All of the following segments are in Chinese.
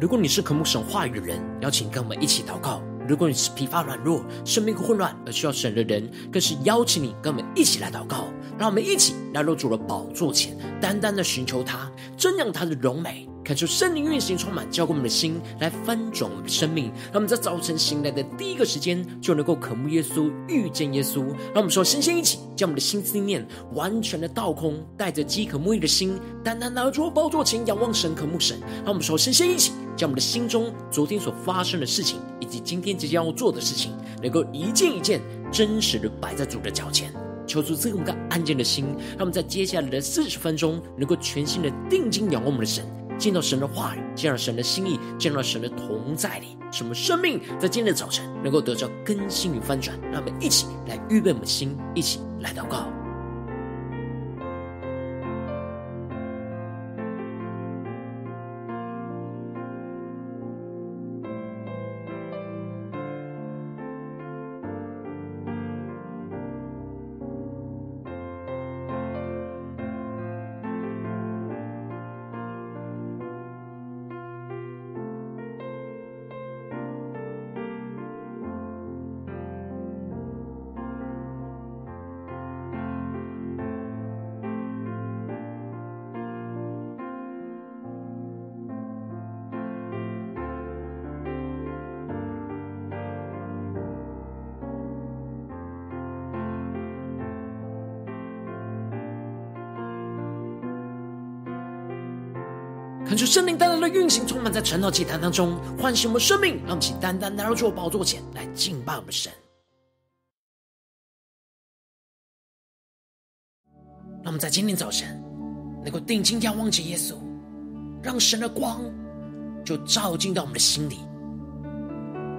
如果你是渴慕神话语的人，邀请跟我们一起祷告；如果你是疲乏软弱、生命混乱而需要神的人，更是邀请你跟我们一起来祷告。让我们一起来到主的宝座前，单单的寻求他，瞻仰他的荣美。感受圣灵运行充满，浇灌我们的心，来翻转我们的生命。让我们在早晨醒来的第一个时间，就能够渴慕耶稣，遇见耶稣。让我们说，先先一起将我们的心思念完全的倒空，带着饥渴沐浴的心，单单拿出宝座前仰望神，渴慕神。让我们说，先先一起将我们的心中昨天所发生的事情，以及今天即将要做的事情，能够一件一件真实的摆在主的脚前，求主赐我们个安静的心，让我们在接下来的四十分钟，能够全心的定睛仰望我们的神。见到神的话语，见到神的心意，见到神的同在里，什么生命在今天的早晨能够得到更新与翻转？让我们一起来预备我们的心，一起来祷告。看出圣灵单单的运行，充满在晨祷祭坛当中，唤醒我们生命，让我们起单单来到主宝座前来敬拜我们神。让我们在今天早晨能够定睛仰望着耶稣，让神的光就照进到我们的心里，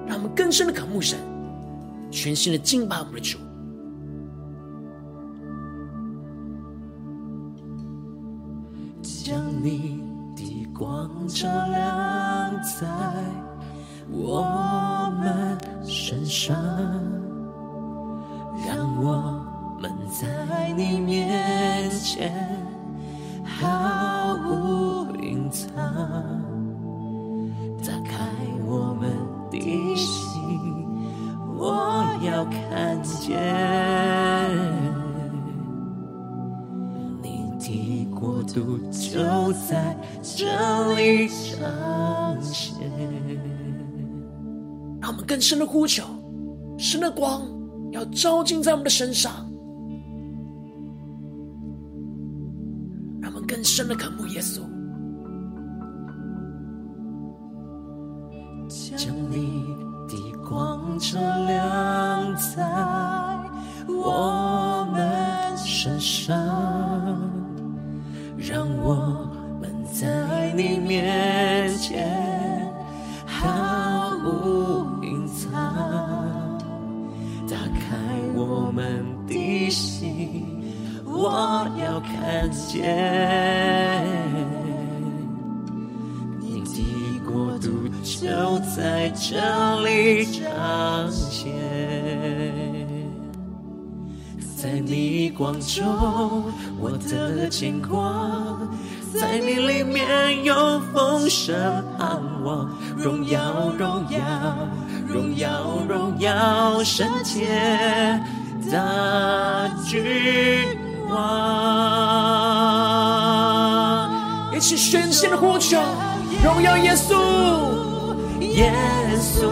让我们更深的渴慕神，全新的敬拜我们的主。将你。照亮在我们身上，让我们在你面前毫无隐藏。打开我们的心，我要看见。就在这里彰显。让我们更深的呼求，神的光要照进在我们的身上，让我们更深的渴慕耶稣，将你的光照亮看见你的国度就在这里彰显。在你光中，我的见光；在你里面有丰盛盼望。荣耀，荣耀，荣耀，荣耀，圣洁大君王。一起宣献的呼求，荣耀耶稣，耶稣，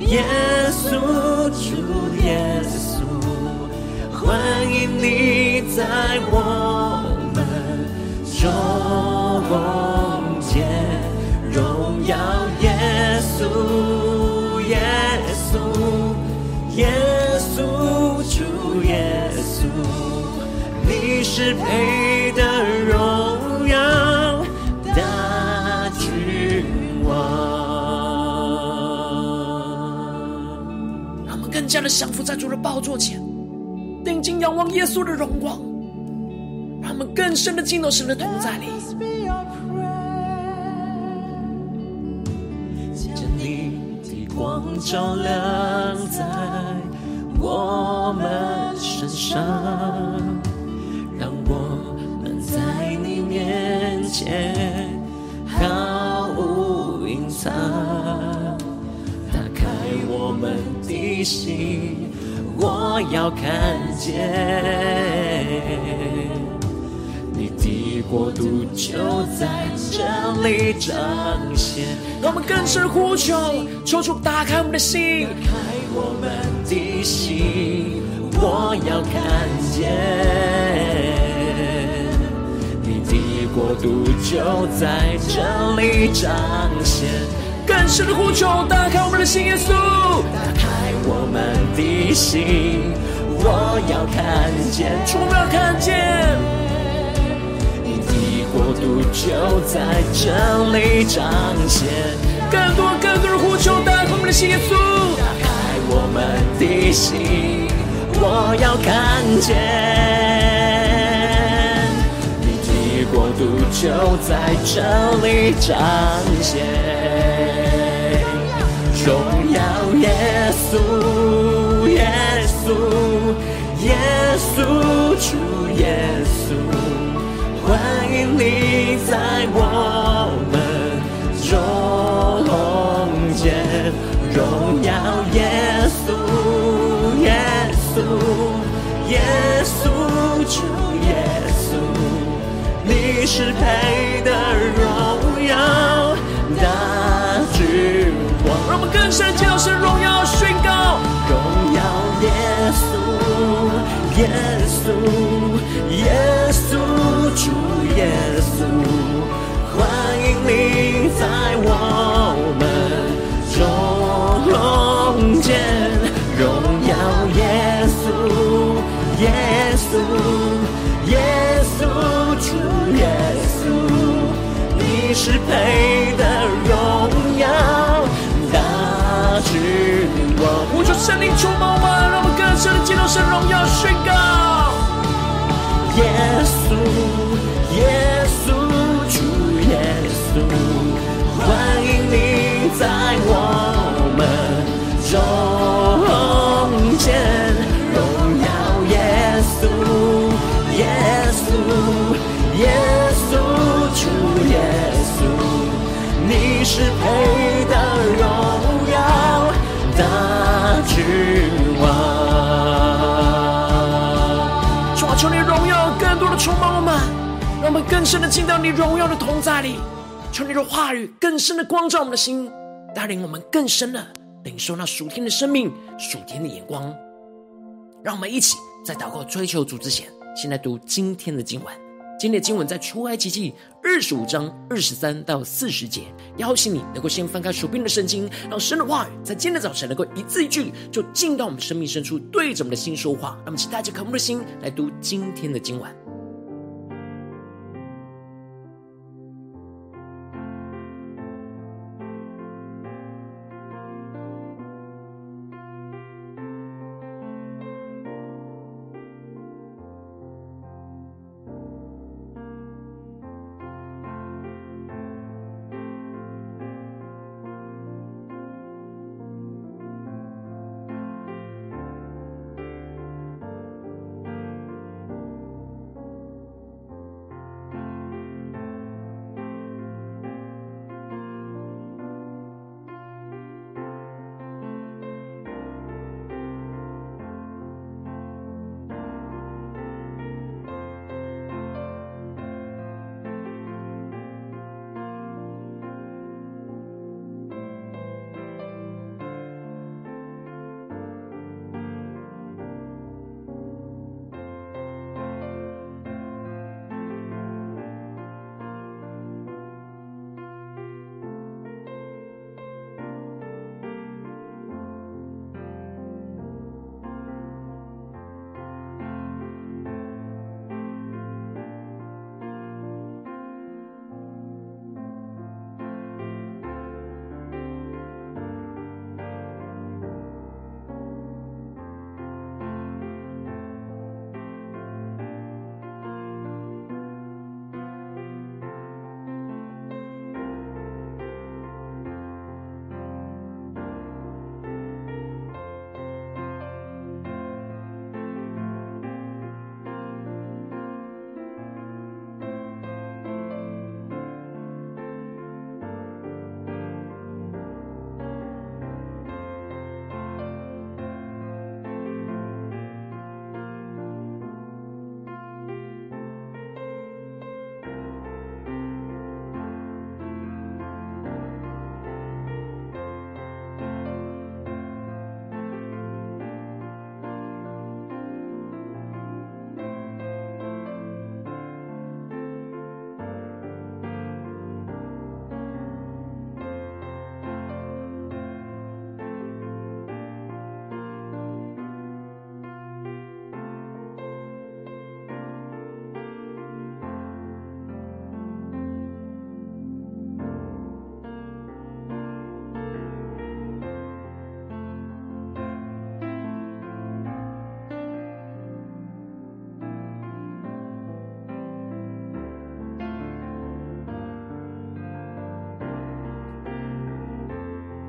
耶稣，主耶稣。欢迎你在我们中间，荣耀耶稣，耶稣，耶稣，主耶稣，你是配得荣耀大君王。让我们更加的降服在主的宝座前。定睛仰望耶稣的荣光，让我们更深的进入神的同在里。将你的光照亮在我们身上，毫无隐藏，打开我们的心，我要看见。你的国度就在这里彰显。让我们更深呼求，求主打开我们的心，打开我们的心，我要看见。度就在这里彰显。更深的呼求，打开我们的心，耶稣，打开我们的心，我要看见，主，我要看见。你的国度就在这里彰显，更多更多的呼求，打开我们的心，耶稣，打开我们的心，我要看见，度就在这里彰显，荣耀耶稣，耶稣，耶稣，主耶稣。欢迎你在我们中间，荣耀耶稣，耶稣，耶稣，主，是配得荣耀大君王。让我们更深进入神荣耀宣告，荣耀耶稣，耶稣，耶稣。主耶稣，欢迎你在我们中间，是配的荣耀大君王。呼求圣灵充满我，让我们更深的进入神荣耀充满我们。让我们更深的进到你荣耀的同在里，求你的话语更深的光照我们的心，带领我们更深的领受那属天的生命、属天的眼光。让我们一起在祷告追求主之前，先来读今天的经文。今天的经文在出埃及记二十五章二十三到四十节。邀请你能够先翻开手边的圣经，让神的话语在今天早晨能够一字一句就进到我们生命深处，对着我们的心说话。那么，请大家渴慕的心来读今天的经文。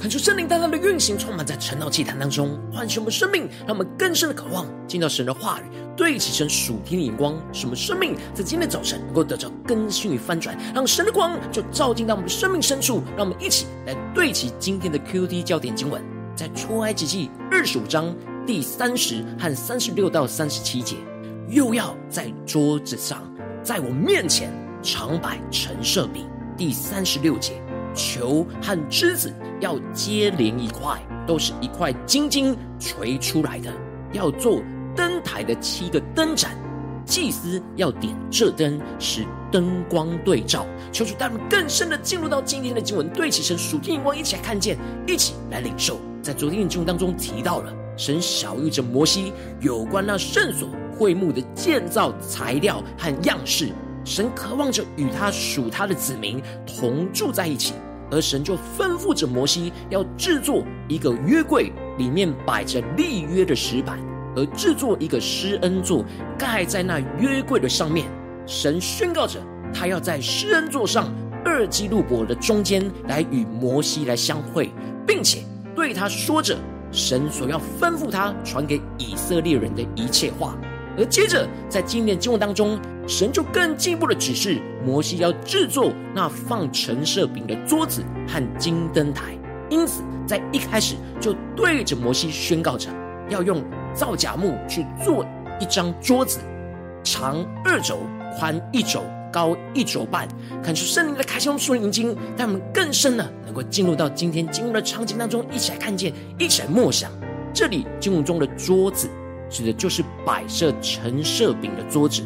恳求圣灵大大的运行，充满在晨祷祭坛当中，唤醒我们生命，让我们更深的渴望进到神的话语，对齐神属天的眼光，使我们生命在今天早晨能够得到更新与翻转，让神的光就照进到我们的生命深处。让我们一起来对齐今天的 QT 焦点经文，在出埃及记二十五章第三十和三十六到三十七节，又要在桌子上，在我面前常摆陈设饼。第三十六节。球和枝子要接连一块，都是一块金金锤出来的。要做灯台的七个灯盏，祭司要点这灯，使灯光对照。求主带我们更深的进入到今天的经文，对齐神属天眼光，一起来看见，一起来领受。在昨天的经文当中提到了，神晓諭着摩西有关那圣所会幕的建造材料和样式。神渴望着与他属他的子民同住在一起，而神就吩咐着摩西要制作一个约柜，里面摆着立约的石板，而制作一个施恩座，盖在那约柜的上面。神宣告着，他要在施恩座上二基路伯的中间来与摩西来相会，并且对他说着神所要吩咐他传给以色列人的一切话。而接着，在今天的经文当中，神就更进一步的指示摩西要制作那放陈设饼的桌子和金灯台。因此，在一开始就对着摩西宣告着，要用皂荚木去做一张桌子，长二肘，宽一肘，高一肘半。看出圣灵的开箱属灵经，让我们更深的能够进入到今天经文的场景当中，一起来看见，一起来默想这里经文中的桌子。指的就是摆设陈设饼的桌子，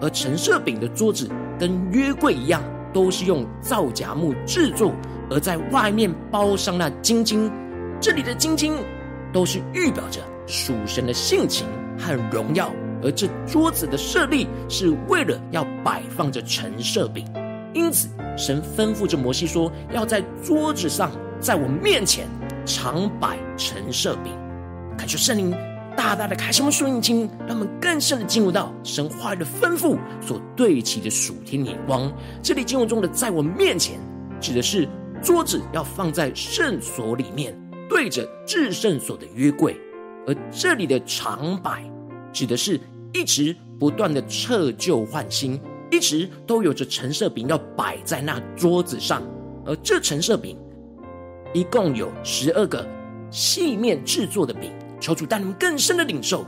而陈设饼的桌子跟约柜一样，都是用皂荚木制作，而在外面包上那金金。这里的金金都是预表着属神的性情和荣耀，而这桌子的设立是为了要摆放着陈设饼。因此，神吩咐着摩西说，要在桌子上，在我面前常摆陈设饼。感谢圣灵。大大的开什么书引经，让我们更深的进入到神话语的吩咐所对齐的属天眼光。这里经文中的“在我面前”，指的是桌子要放在圣所里面，对着至圣所的约柜；而这里的“常摆”，指的是一直不断的撤旧换新，一直都有着陈设饼要摆在那桌子上。而这陈设饼一共有十二个细面制作的饼。求主带你们更深的领受，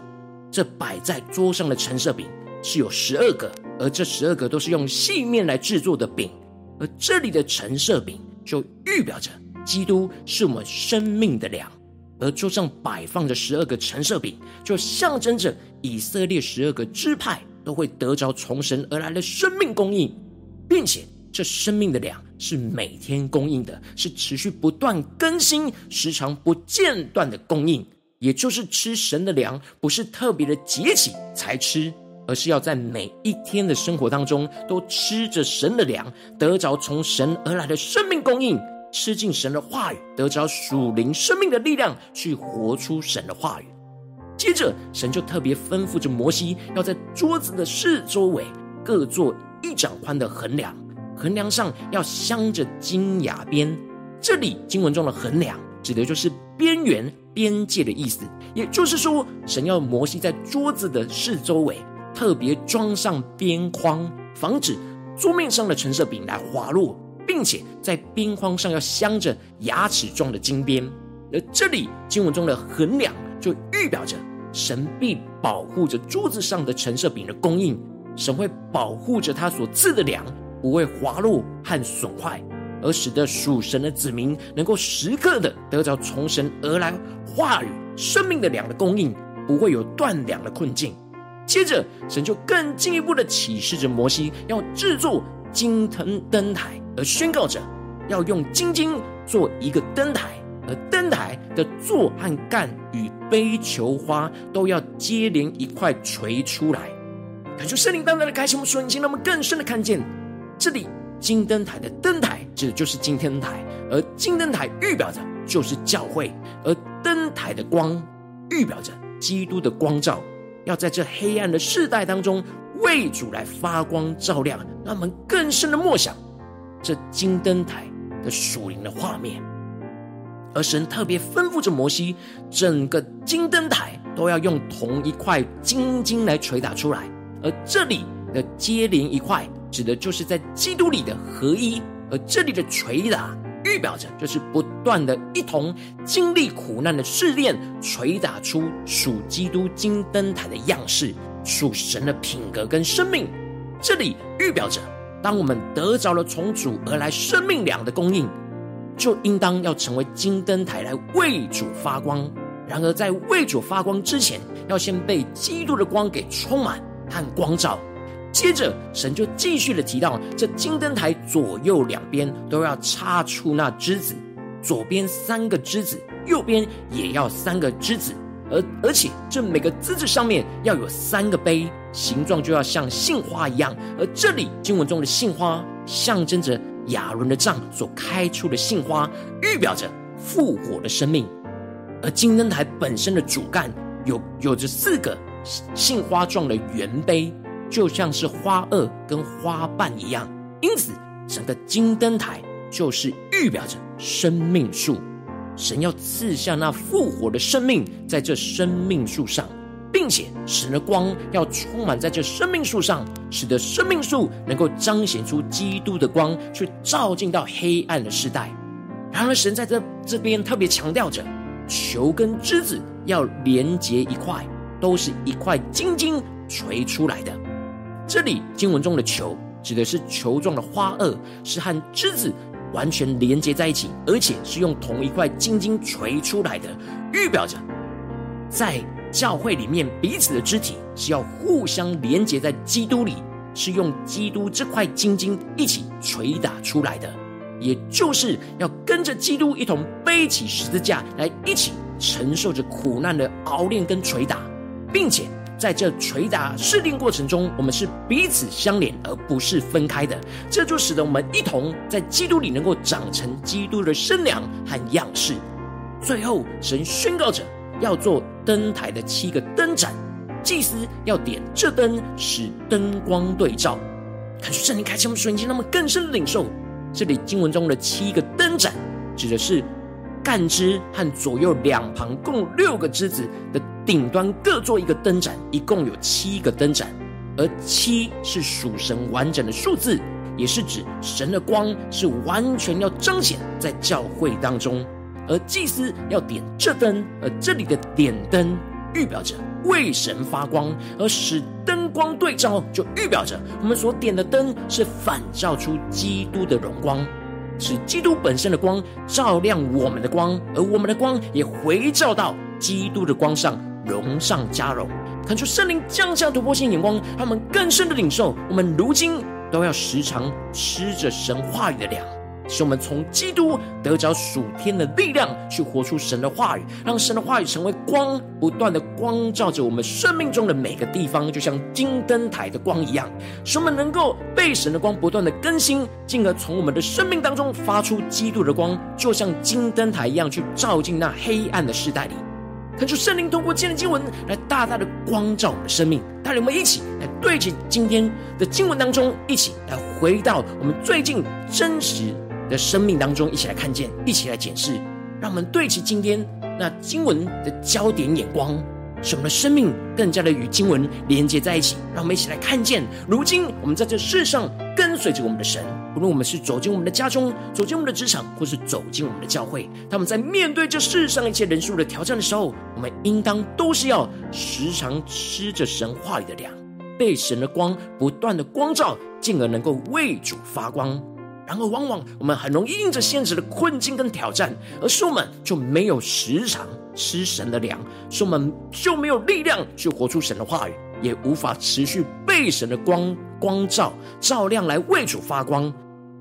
这摆在桌上的橙色饼是有十二个，而这十二个都是用细面来制作的饼，而这里的橙色饼就预表着基督是我们生命的粮，而桌上摆放着十二个橙色饼，就象征着以色列十二个支派都会得着从神而来的生命供应，并且这生命的粮是每天供应的，是持续不断更新、时常不间断的供应。也就是吃神的粮，不是特别的节期才吃，而是要在每一天的生活当中都吃着神的粮，得着从神而来的生命供应，吃进神的话语，得着属灵生命的力量，去活出神的话语。接着，神就特别吩咐着摩西，要在桌子的四周围各做一掌宽的横梁，横梁上要镶着金牙边。这里经文中的横梁，指的就是边缘。边界的意思，也就是说，神要摩西在桌子的四周围特别装上边框，防止桌面上的橙色饼来滑落，并且在边框上要镶着牙齿状的金边。而这里经文中的横梁，就预表着神必保护着桌子上的橙色饼的供应，神会保护着他所赐的粮不会滑落和损坏。而使得属神的子民能够时刻的得着从神而来话语生命的粮的供应，不会有断粮的困境。接着，神就更进一步的启示着摩西要制作金藤灯台，而宣告着要用金金做一个灯台，而灯台的座和干与杯球花都要接连一块锤出来。感谢圣灵当中的开启，我们属灵心，让我们更深的看见这里。金灯台的灯台指的就是金灯台，而金灯台预表着就是教会，而灯台的光预表着基督的光照，要在这黑暗的世代当中为主来发光照亮，让我们更深的默想这金灯台的属灵的画面。而神特别吩咐着摩西，整个金灯台都要用同一块金金来捶打出来。而这里的接连一块，指的就是在基督里的合一；而这里的捶打，预表着就是不断的一同经历苦难的试炼，捶打出属基督金灯台的样式，属神的品格跟生命。这里预表着，当我们得着了从主而来生命粮的供应。就应当要成为金灯台来为主发光。然而，在为主发光之前，要先被基督的光给充满和光照。接着，神就继续的提到，这金灯台左右两边都要插出那枝子，左边三个枝子，右边也要三个枝子。而而且，这每个枝子上面要有三个杯，形状就要像杏花一样。而这里经文中的杏花，象征着。亚伦的杖所开出的杏花，预表着复活的生命；而金灯台本身的主干有有着四个杏花状的圆杯，就像是花萼跟花瓣一样。因此，整个金灯台就是预表着生命树。神要赐下那复活的生命，在这生命树上。并且神的光要充满在这生命树上，使得生命树能够彰显出基督的光，去照进到黑暗的世代。然而，神在这这边特别强调着，球跟枝子要连结一块，都是一块金金锤出来的。这里经文中的球指的是球状的花萼，是和枝子完全连接在一起，而且是用同一块金晶锤出来的，预表着在。教会里面彼此的肢体是要互相连接在基督里，是用基督这块金晶一起捶打出来的，也就是要跟着基督一同背起十字架来一起承受着苦难的熬炼跟捶打，并且在这捶打试炼过程中，我们是彼此相连而不是分开的，这就使得我们一同在基督里能够长成基督的身量和样式。最后，神宣告着。要做灯台的七个灯盏，祭司要点这灯，使灯光对照。看出圣灵开启我们属灵眼睛，让我们更深的领受这里经文中的七个灯盏，指的是干枝和左右两旁共六个枝子的顶端各做一个灯盏，一共有七个灯盏。而七是属神完整的数字，也是指神的光是完全要彰显在教会当中。而祭司要点这灯，而这里的点灯预表着为神发光，而使灯光对照，就预表着我们所点的灯是反照出基督的荣光，使基督本身的光照亮我们的光，而我们的光也回照到基督的光上，荣上加荣。看出圣灵降下突破性眼光，他们更深的领受，我们如今都要时常吃着神话语的粮。使我们从基督得着属天的力量，去活出神的话语，让神的话语成为光，不断的光照着我们生命中的每个地方，就像金灯台的光一样，使我们能够被神的光不断的更新，进而从我们的生命当中发出基督的光，就像金灯台一样，去照进那黑暗的世代里。恳求圣灵通过今天的经文来大大的光照我们的生命，带领我们一起来对齐今天的经文当中，一起来回到我们最近真实。的生命当中，一起来看见，一起来检视，让我们对齐今天那经文的焦点眼光，使我们的生命更加的与经文连接在一起。让我们一起来看见，如今我们在这世上跟随着我们的神，无论我们是走进我们的家中，走进我们的职场，或是走进我们的教会，他们在面对这世上一切人数的挑战的时候，我们应当都是要时常吃着神话里的粮，被神的光不断的光照，进而能够为主发光。然而，往往我们很容易因着现实的困境跟挑战，而使我们就没有时常吃神的粮，使我们就没有力量去活出神的话语，也无法持续被神的光光照照亮来为主发光。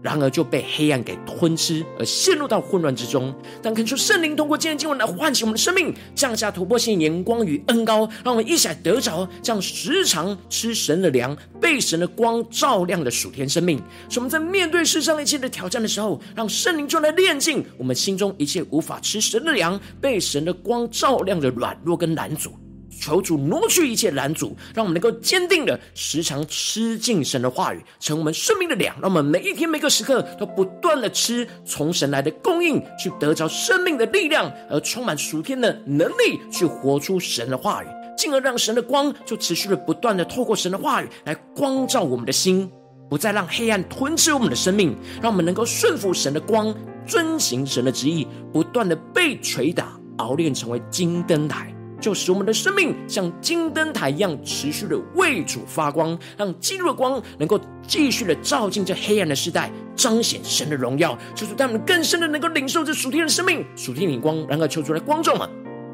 然而就被黑暗给吞吃，而陷入到混乱之中。但恳求圣灵通过今天经文来唤醒我们的生命，降下突破性眼光与恩膏，让我们一起来得着这样时常吃神的粮、被神的光照亮的属天生命。使我们在面对世上一切的挑战的时候，让圣灵就来炼净我们心中一切无法吃神的粮、被神的光照亮的软弱跟难阻。求主挪去一切拦阻，让我们能够坚定的时常吃进神的话语，成我们生命的粮。让我们每一天每个时刻都不断的吃从神来的供应，去得着生命的力量，而充满属天的能力，去活出神的话语，进而让神的光就持续的不断的透过神的话语来光照我们的心，不再让黑暗吞噬我们的生命，让我们能够顺服神的光，遵行神的旨意，不断的被锤打熬炼，成为金灯台。就使我们的生命像金灯台一样，持续的为主发光，让基督的光能够继续的照进这黑暗的时代，彰显神的荣耀。求主带我们更深的能够领受这属天的生命、属天的光。然后求主来光照们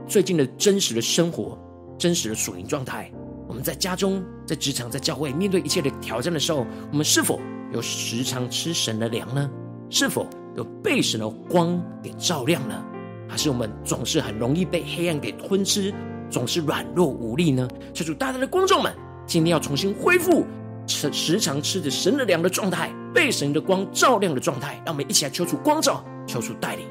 最近的真实的生活、真实的属灵状态。我们在家中、在职场、在教会，面对一切的挑战的时候，我们是否有时常吃神的粮呢？是否有被神的光给照亮呢？还是我们总是很容易被黑暗给吞吃，总是软弱无力呢？求主大大的观众们，今天要重新恢复吃时常吃着神的粮的状态，被神的光照亮的状态。让我们一起来求主光照，求主带领。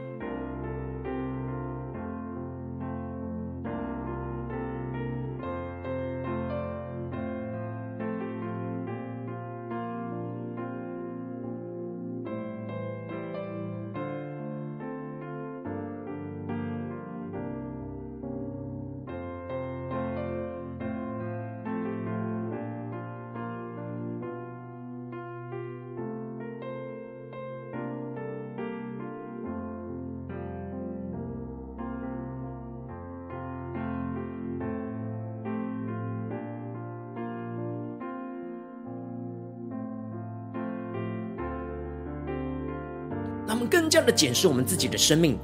更加的检视我们自己的生命，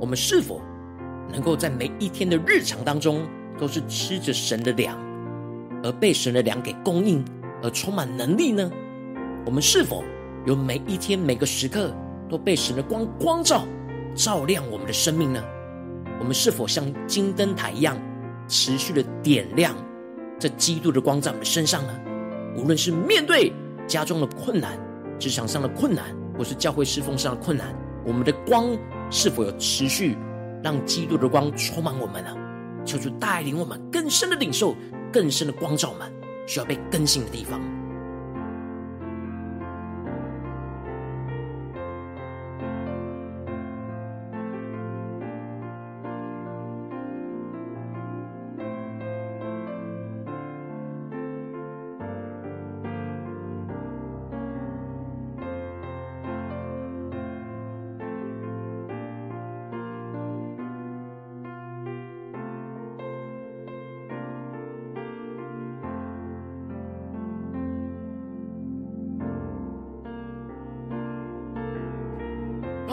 我们是否能够在每一天的日常当中，都是吃着神的粮，而被神的粮给供应，而充满能力呢？我们是否有每一天每个时刻都被神的光光照，照亮我们的生命呢？我们是否像金灯台一样，持续的点亮这基督的光在我们身上呢？无论是面对家中的困难，职场上的困难。或是教会侍奉上的困难，我们的光是否有持续让基督的光充满我们呢？求主带领我们更深的领受，更深的光照们需要被更新的地方。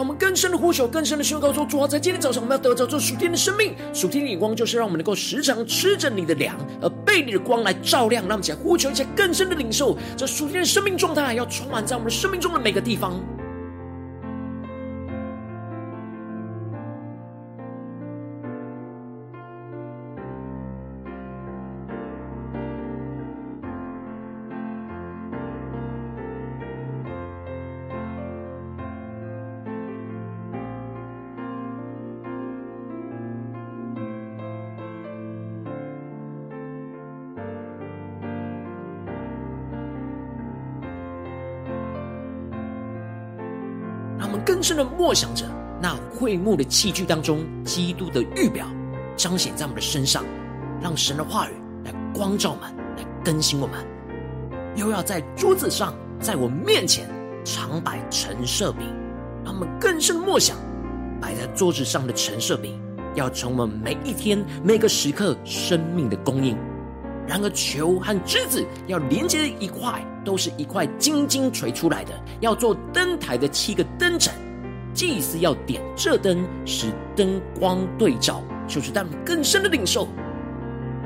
我们更深的呼求，更深的宣告说：主啊，在今天早上，我们要得着这属天的生命，属天的眼光，就是让我们能够时常吃着你的粮，而被你的光来照亮。让我们一起来呼求，一些更深的领受，这属天的生命状态，要充满在我们生命中的每个地方。深的默想着那会幕的器具当中，基督的预表彰显在我们的身上，让神的话语来光照我们，来更新我们。又要在桌子上，在我面前常摆陈设饼，让我们更深的默想，摆在桌子上的陈设饼，要成为每一天每个时刻生命的供应。然而球和枝子要连接一块，都是一块金金锤出来的，要做灯台的七个灯盏。祭司要点这灯，使灯光对照，就是他们更深的领受。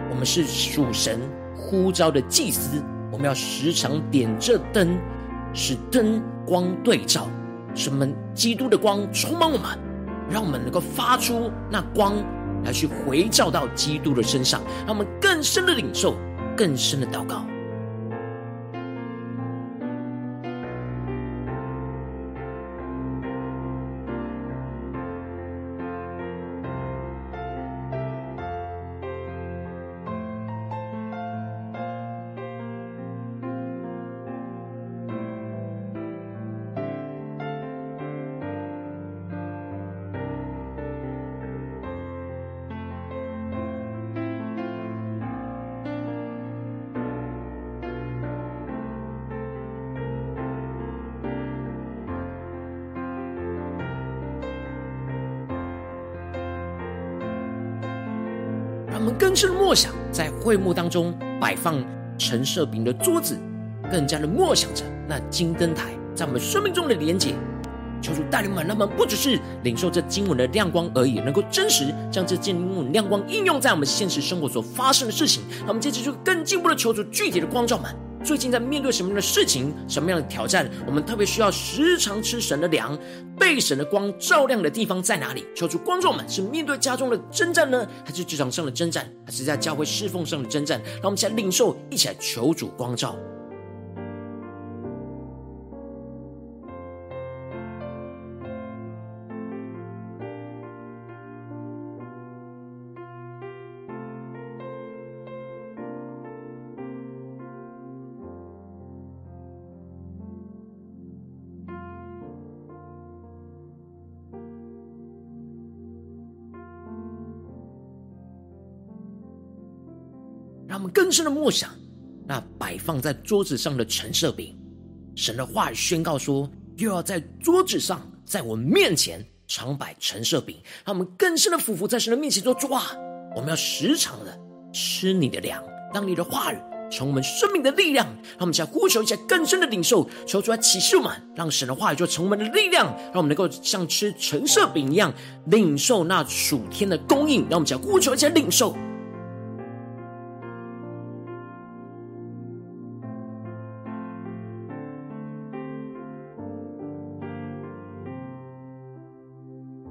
我们是属神呼召的祭司，我们要时常点这灯，使灯光对照，使我们基督的光充满我们，让我们能够发出那光来去回照到基督的身上，让我们更深的领受，更深的祷告。会幕当中摆放陈设饼的桌子，更加的默想着那金灯台在我们生命中的连接。求主带领们，让我们不只是领受这经文的亮光而已，能够真实将这经文亮光应用在我们现实生活所发生的事情。那我们接着就更进一步的求主具体的光照们。最近在面对什么样的事情，什么样的挑战，我们特别需要时常吃神的粮，被神的光照亮的地方在哪里？求主观众们，是面对家中的征战呢，还是职场上的征战，还是在教会侍奉上的征战？让我们一起来领受，一起来求主光照。更深的默想，那摆放在桌子上的橙色饼，神的话语宣告说，又要在桌子上，在我面前常摆橙色饼。让我们更深的俯伏在神的面前说：主啊，我们要时常的吃你的粮，让你的话语成我们生命的力量。让我们想呼求一下更深的领受，求主来启示我们，让神的话语就成我们的力量，让我们能够像吃橙色饼一样领受那属天的供应。让我们想呼求一下领受。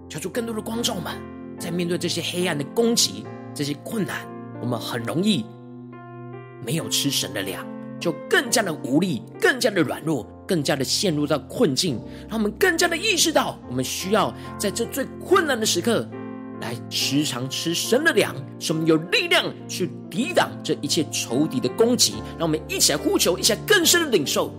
求出更多的光照们，在面对这些黑暗的攻击、这些困难，我们很容易没有吃神的粮，就更加的无力、更加的软弱、更加的陷入到困境。让我们更加的意识到，我们需要在这最困难的时刻，来时常吃神的粮，使我们有力量去抵挡这一切仇敌的攻击。让我们一起来呼求，一下更深的领受。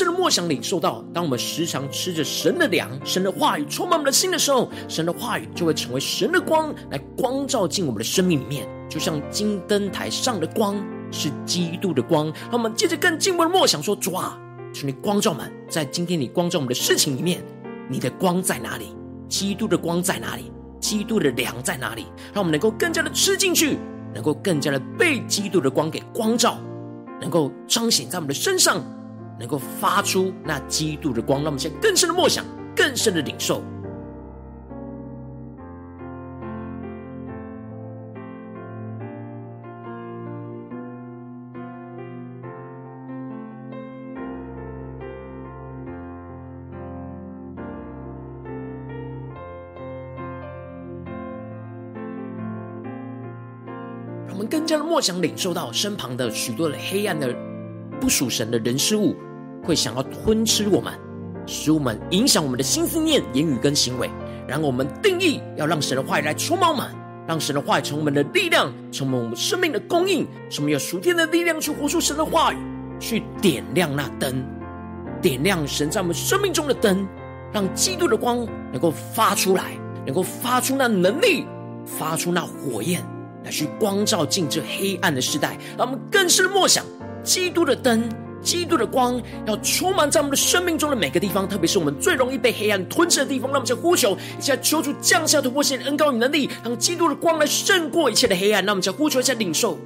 深的默想领受到，当我们时常吃着神的粮、神的话语充满我们的心的时候，神的话语就会成为神的光，来光照进我们的生命里面，就像金灯台上的光是基督的光。让我们接着更进一步的默想说：主啊，求你光照们，在今天你光照我们的事情里面，你的光在哪里？基督的光在哪里？基督的粮在哪里？让我们能够更加的吃进去，能够更加的被基督的光给光照，能够彰显在我们的身上。能够发出那基督的光，让我们现在更深的默想，更深的领受。让我们更加的默想，领受到身旁的许多的黑暗的不属神的人事物。会想要吞吃我们，使我们影响我们的心思念、言语跟行为。然后我们定义要让神的话语来充满我们，让神的话语成为我们的力量，成为我们生命的供应。使我们有属天的力量去活出神的话语，去点亮那灯，点亮神在我们生命中的灯，让基督的光能够发出来，能够发出那能力，发出那火焰，来去光照进这黑暗的时代。让我们更深的默想基督的灯。基督的光要充满在我们的生命中的每个地方，特别是我们最容易被黑暗吞噬的地方。让我们在呼求，一下求主降下突破性恩膏与能力，让基督的光来胜过一切的黑暗。让我们在呼求一下领受。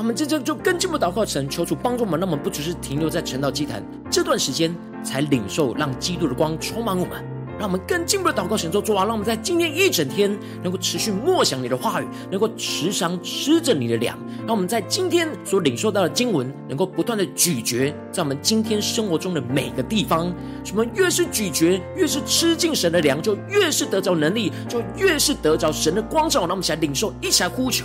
我们真正就更进步祷告，神求主帮助我们，让我们不只是停留在晨祷祭坛这段时间才领受，让基督的光充满我们，让我们更进步的祷告，神做主啊，让我们在今天一整天能够持续默想你的话语，能够时常吃着你的粮，让我们在今天所领受到的经文，能够不断的咀嚼在我们今天生活中的每个地方。什么越是咀嚼，越是吃进神的粮，就越是得着能力，就越是得着神的光照。让我们一起来领受，一起来呼求。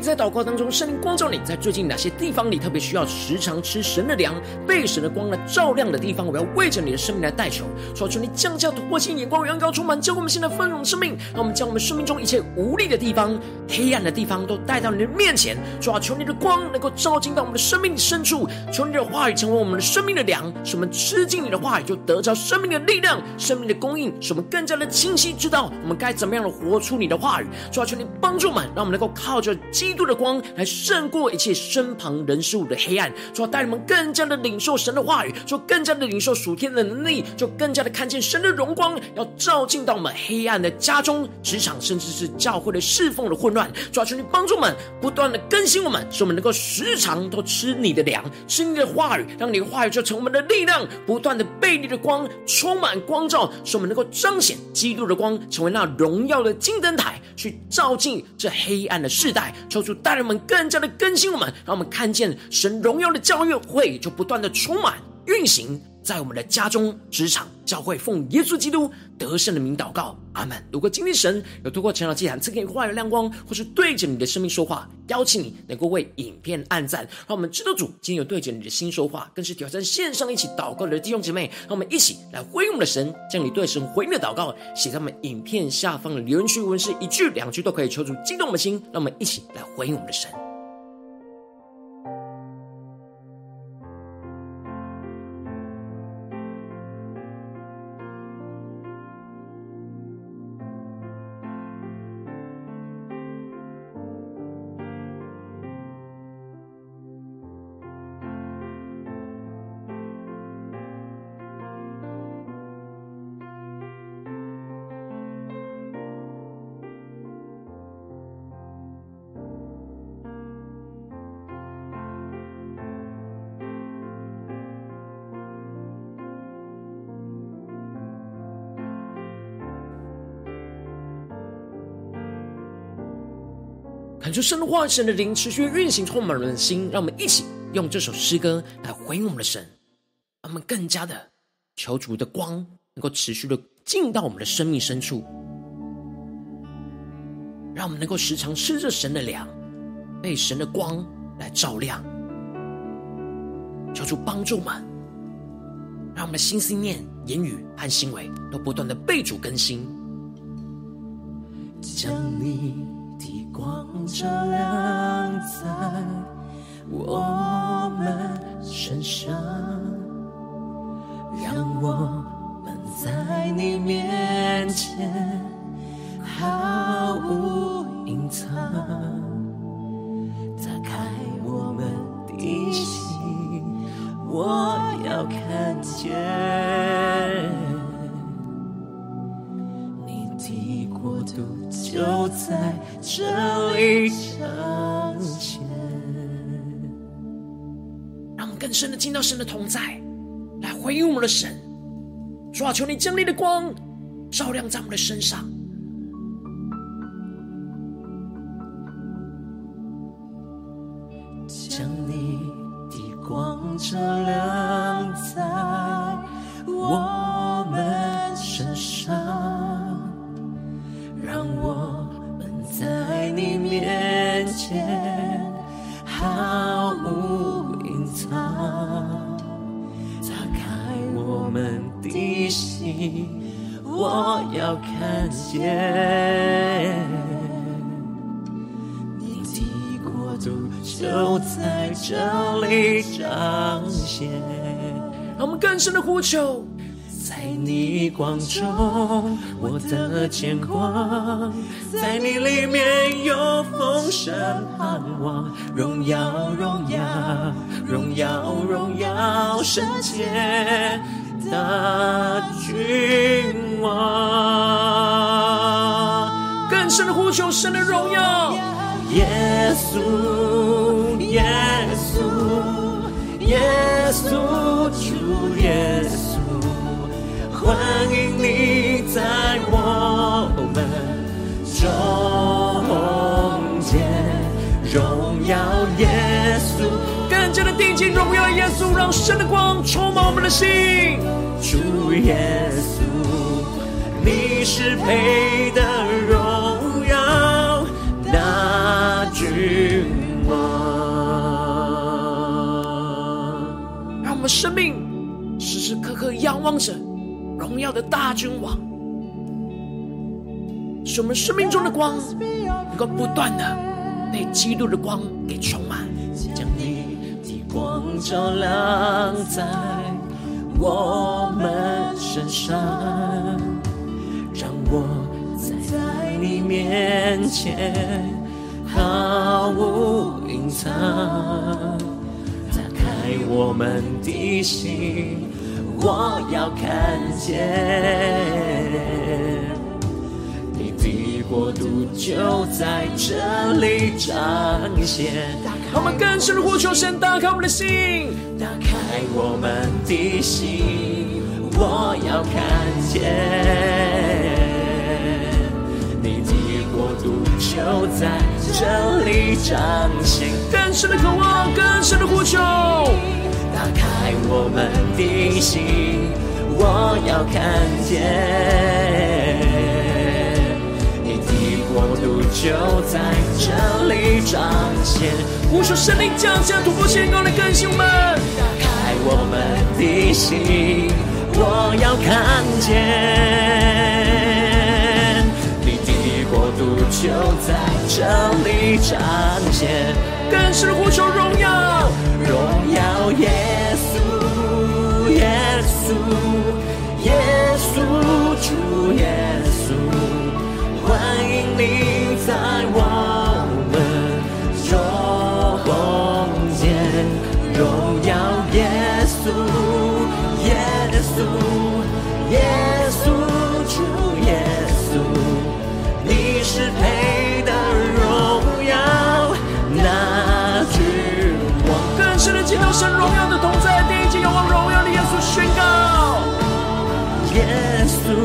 在祷告当中，圣灵光照你在最近哪些地方里特别需要时常吃神的粮，被神的光来照亮的地方，我要为着你的生命来代求，求求你降下突破性眼光，远高充满，教我们现在丰盛生命，让我们将我们生命中一切无力的地方、黑暗的地方都带到你的面前，主啊，求你的光能够照进到我们的生命深处，求你的话语成为我们的生命的粮，使我们吃进你的话语就得着生命的力量、生命的供应，使我们更加的清晰知道我们该怎么样的活出你的话语，主啊，求你帮助我们，让我们能够靠着。基督的光来胜过一切身旁人事物的黑暗，主要带你们更加的领受神的话语，就更加的领受属天的能力，就更加的看见神的荣光，要照进到我们黑暗的家中、职场，甚至是教会的侍奉的混乱。主啊，求你帮助我们，不断的更新我们，使我们能够时常都吃你的粮，吃你的话语，让你的话语就成我们的力量，不断的被你的光充满光照，使我们能够彰显基督的光，成为那荣耀的金灯台，去照进这黑暗的世代。求主带领们更加的更新我们，让我们看见神荣耀的教会就不断的充满运行在我们的家中、职场、教会，奉耶稣基督得胜的名祷告，阿门。如果今天神有透过晨祷祭坛赐给你话语亮光，或是对着你的生命说话，邀请你能够为影片按赞，让我们知道主今天有对着你的心说话，更是挑战线上一起祷告的弟兄姐妹，让我们一起来回应我们的神，将你对神回应的祷告写在我们影片下方的留言区，无论是一句两句都可以，求主激动我们的心，让我们一起来回应我们的神。就神话神的灵持续运行，充满人心，让我们一起用这首诗歌来回应我们的神，让我们更加的求主的光能够持续的进到我们的生命深处，让我们能够时常吃着神的粮，被神的光来照亮。求主帮助我们，让我们的心思念、言语和行为都不断的被主更新。将你光照亮在我们身上，让我们在你面前毫无隐藏，打开我们的心，我要看见。就在这里相见。让我们更深的进到神的同在，来回应我们的神。主啊，求你将你的光照亮在我们的身上，将你的光照亮看见你的国度就在这里彰显。让我们更深的呼求。在你光中，我的见光，在你里面有丰盛盼望，荣耀荣耀荣耀荣耀圣洁的君王，更深的呼求神的荣耀，耶稣耶稣耶稣主耶稣。欢迎你在我们中间，荣耀耶稣，更加的定睛荣耀耶稣，让神的光充满我们的心。主耶稣，你是配得荣耀的君王，让我们生命时时刻刻仰望着。荣耀的大君王，使我们生命中的光能够不断的被基督的光给充满，将你的光照亮在我们身上，让我在你面前毫无隐藏，打开我们的心。我要看见你的国度就在这里彰显。我们更深的呼求神，打开我们的心，打开我们的心。我要看见你的国度就在这里彰显。更深的渴望，更深的呼求。打开我们的心，我要看见你的国度就在这里彰显。呼求圣灵降下突破线，高来更新我们。打开我们的心，我要看见就在这里展现。更是呼求荣耀。荣耀耶稣，耶稣，耶稣，主耶稣，是的，见到神荣耀的同在，第一次仰望荣耀的耶稣宣告：耶稣，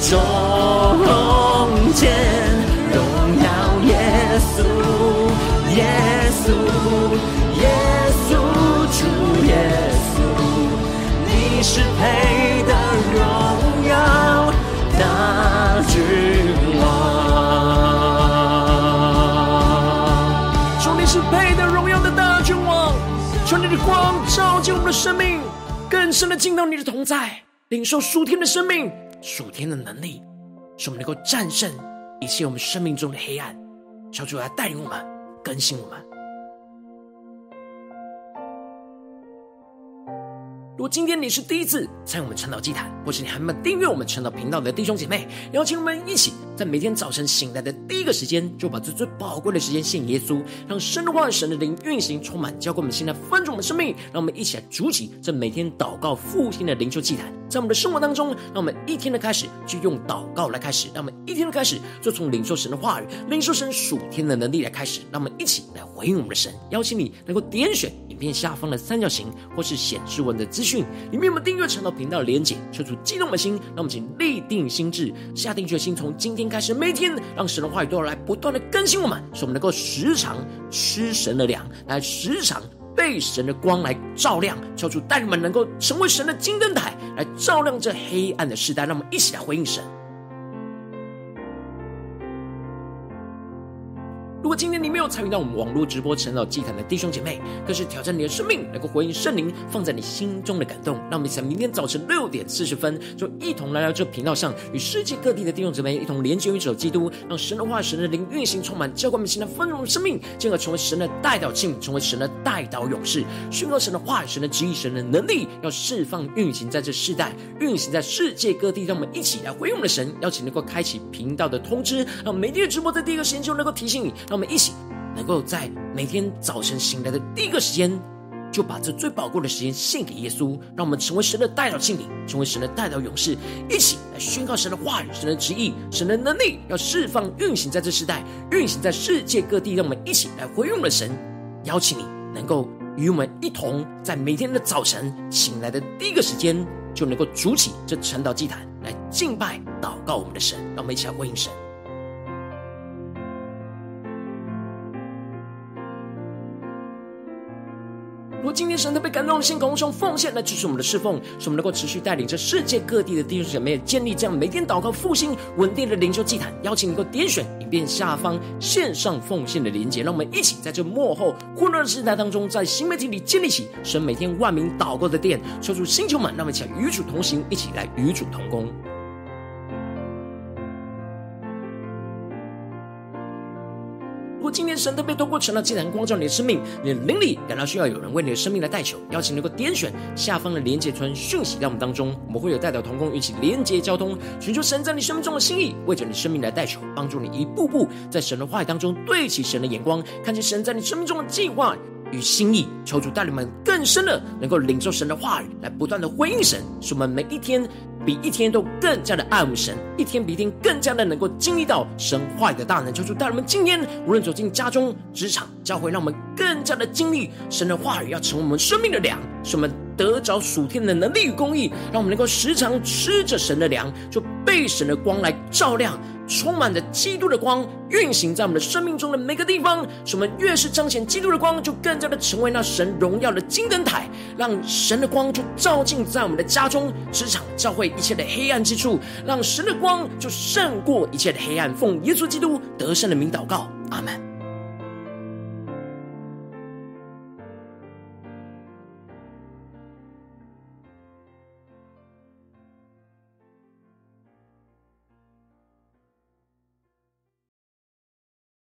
中间。荣耀耶稣，耶稣，耶稣，主耶稣，你是配得荣耀的君王，主，你是配得荣耀的大君王。求你的光照进我们的生命，更深的进到你的同在，领受属天的生命、属天的能力，使我们能够战胜一切我们生命中的黑暗。求主来带领我们，更新我们。如果今天你是第一次参与我们晨祷祭坛，或是你还没有订阅我们晨祷频道的弟兄姐妹，邀请我们一起在每天早晨醒来的第一个时间，就把这最宝贵的时间献给耶稣，让神的话、神的灵运行充满，浇灌我们现在丰盛我们生命。让我们一起来筑起这每天祷告复兴的灵修祭坛，在我们的生活当中，让我们一天的开始就用祷告来开始，让我们一天的开始就从领受神的话语、领受神属天的能力来开始。让我们一起来回应我们的神，邀请你能够点选影片下方的三角形，或是显示文的资讯。里面有没有订阅成道频道的连结？求主激动的心，让我们请立定心智，下定决心，从今天开始，每天让神的话语都要来不断的更新我们，使我们能够时常吃神的粮，来时常被神的光来照亮。求主带领我们能够成为神的金灯台，来照亮这黑暗的时代。让我们一起来回应神。如果今天你没有参与到我们网络直播晨祷祭坛的弟兄姐妹，更是挑战你的生命，能够回应圣灵放在你心中的感动。让我们在明天早晨六点四十分，就一同来到这频道上，与世界各地的弟兄姊妹一同连接、与主基督，让神的话、神的灵运行充满，教灌我们新的丰盛生命，进而成为神的代祷器皿，成为神的代祷勇士，宣告神的话、神的旨意、神的能力，要释放运行在这世代，运行在世界各地。让我们一起来回应我们的神，邀请能够开启频道的通知，让每天的直播在第一个时间就能够提醒你。让我们一起能够在每天早晨醒来的第一个时间，就把这最宝贵的时间献给耶稣，让我们成为神的代表器皿，成为神的代表勇士，一起来宣告神的话语、神的旨意、神的能力，要释放运行在这世代，运行在世界各地。让我们一起来回应我们的神，邀请你能够与我们一同，在每天的早晨醒来的第一个时间，就能够筑起这晨祷祭坛，来敬拜祷告我们的神。让我们一起来回应神。如果今天神特别感动的心，共同奉？献来支持我们的侍奉，使我们能够持续带领着世界各地的弟兄姐妹建立这样每天祷告复兴稳定的灵修祭坛。邀请你能够点选影片下方线上奉。献的连结，让我们一起在这幕后混乱的时代当中，在新媒体里建立起神每天万名祷告的殿。抽出星球们，让我们一起来与主同行，一起来与主同工。神都被透过成了，竟然光照你的生命，你的灵里感到需要有人为你的生命来代求，邀请能够点选下方的连接传讯息到我们当中，我们会有代表同工一起连接交通，寻求神在你生命中的心意，为着你生命来代求，帮助你一步步在神的话语当中对齐神的眼光，看见神在你生命中的计划与心意。求主带领们更深的能够领受神的话语，来不断的回应神，使我们每一天。比一天都更加的爱慕神，一天比一天更加的能够经历到神话语的大能。求主带我们今天无论走进家中、职场、教会，让我们更加的经历神的话语，要成为我们生命的粮，使我们得着属天的能力与公义，让我们能够时常吃着神的粮，就被神的光来照亮。充满着基督的光，运行在我们的生命中的每个地方。使我们越是彰显基督的光，就更加的成为那神荣耀的金灯台，让神的光就照进在我们的家中、职场、教会一切的黑暗之处，让神的光就胜过一切的黑暗。奉耶稣基督得胜的名祷告，阿门。